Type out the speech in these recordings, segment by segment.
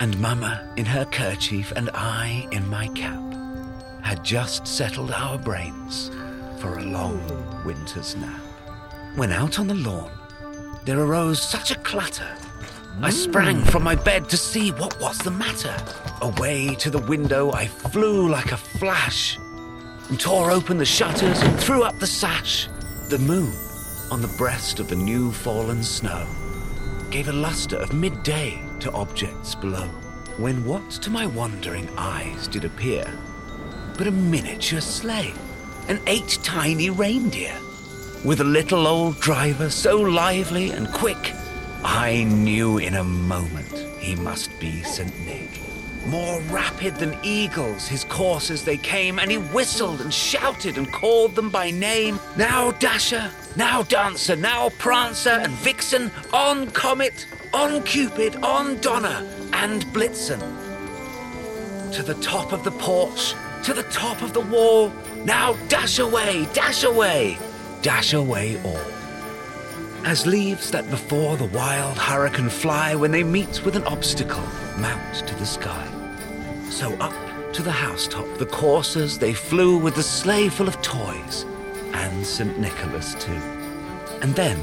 And Mamma in her kerchief and I in my cap had just settled our brains for a long winter's nap. When out on the lawn, there arose such a clatter. I mm. sprang from my bed to see what was the matter. Away to the window I flew like a flash and tore open the shutters and threw up the sash. The moon on the breast of the new fallen snow gave a luster of midday to objects below. When what to my wondering eyes did appear but a miniature sleigh, and eight tiny reindeer, with a little old driver so lively and quick, I knew in a moment he must be St. Nick. More rapid than eagles, his coursers they came, and he whistled and shouted and called them by name. Now Dasher, now Dancer, now Prancer and Vixen, on Comet, on Cupid, on Donner, and Blitzen. To the top of the porch, to the top of the wall. Now dash away, dash away, dash away all. As leaves that before the wild hurricane fly when they meet with an obstacle, mount to the sky. So up to the housetop the coursers they flew with the sleigh full of toys, and St. Nicholas too. And then,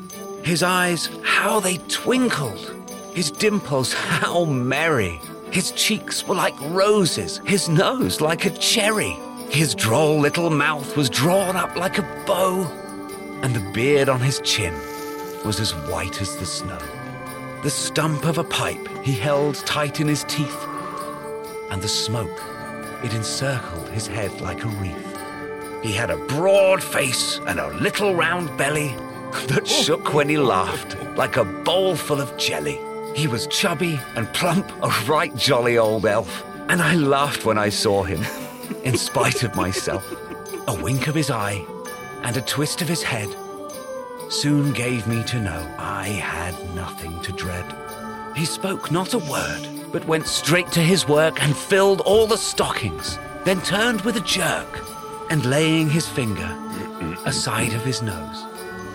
His eyes, how they twinkled! His dimples, how merry! His cheeks were like roses, his nose like a cherry. His droll little mouth was drawn up like a bow, and the beard on his chin was as white as the snow. The stump of a pipe he held tight in his teeth, and the smoke, it encircled his head like a wreath. He had a broad face and a little round belly that shook when he laughed like a bowl full of jelly. He was chubby and plump, a right jolly old elf, and I laughed when I saw him in spite of myself. A wink of his eye and a twist of his head soon gave me to know I had nothing to dread. He spoke not a word, but went straight to his work and filled all the stockings, then turned with a jerk and laying his finger aside of his nose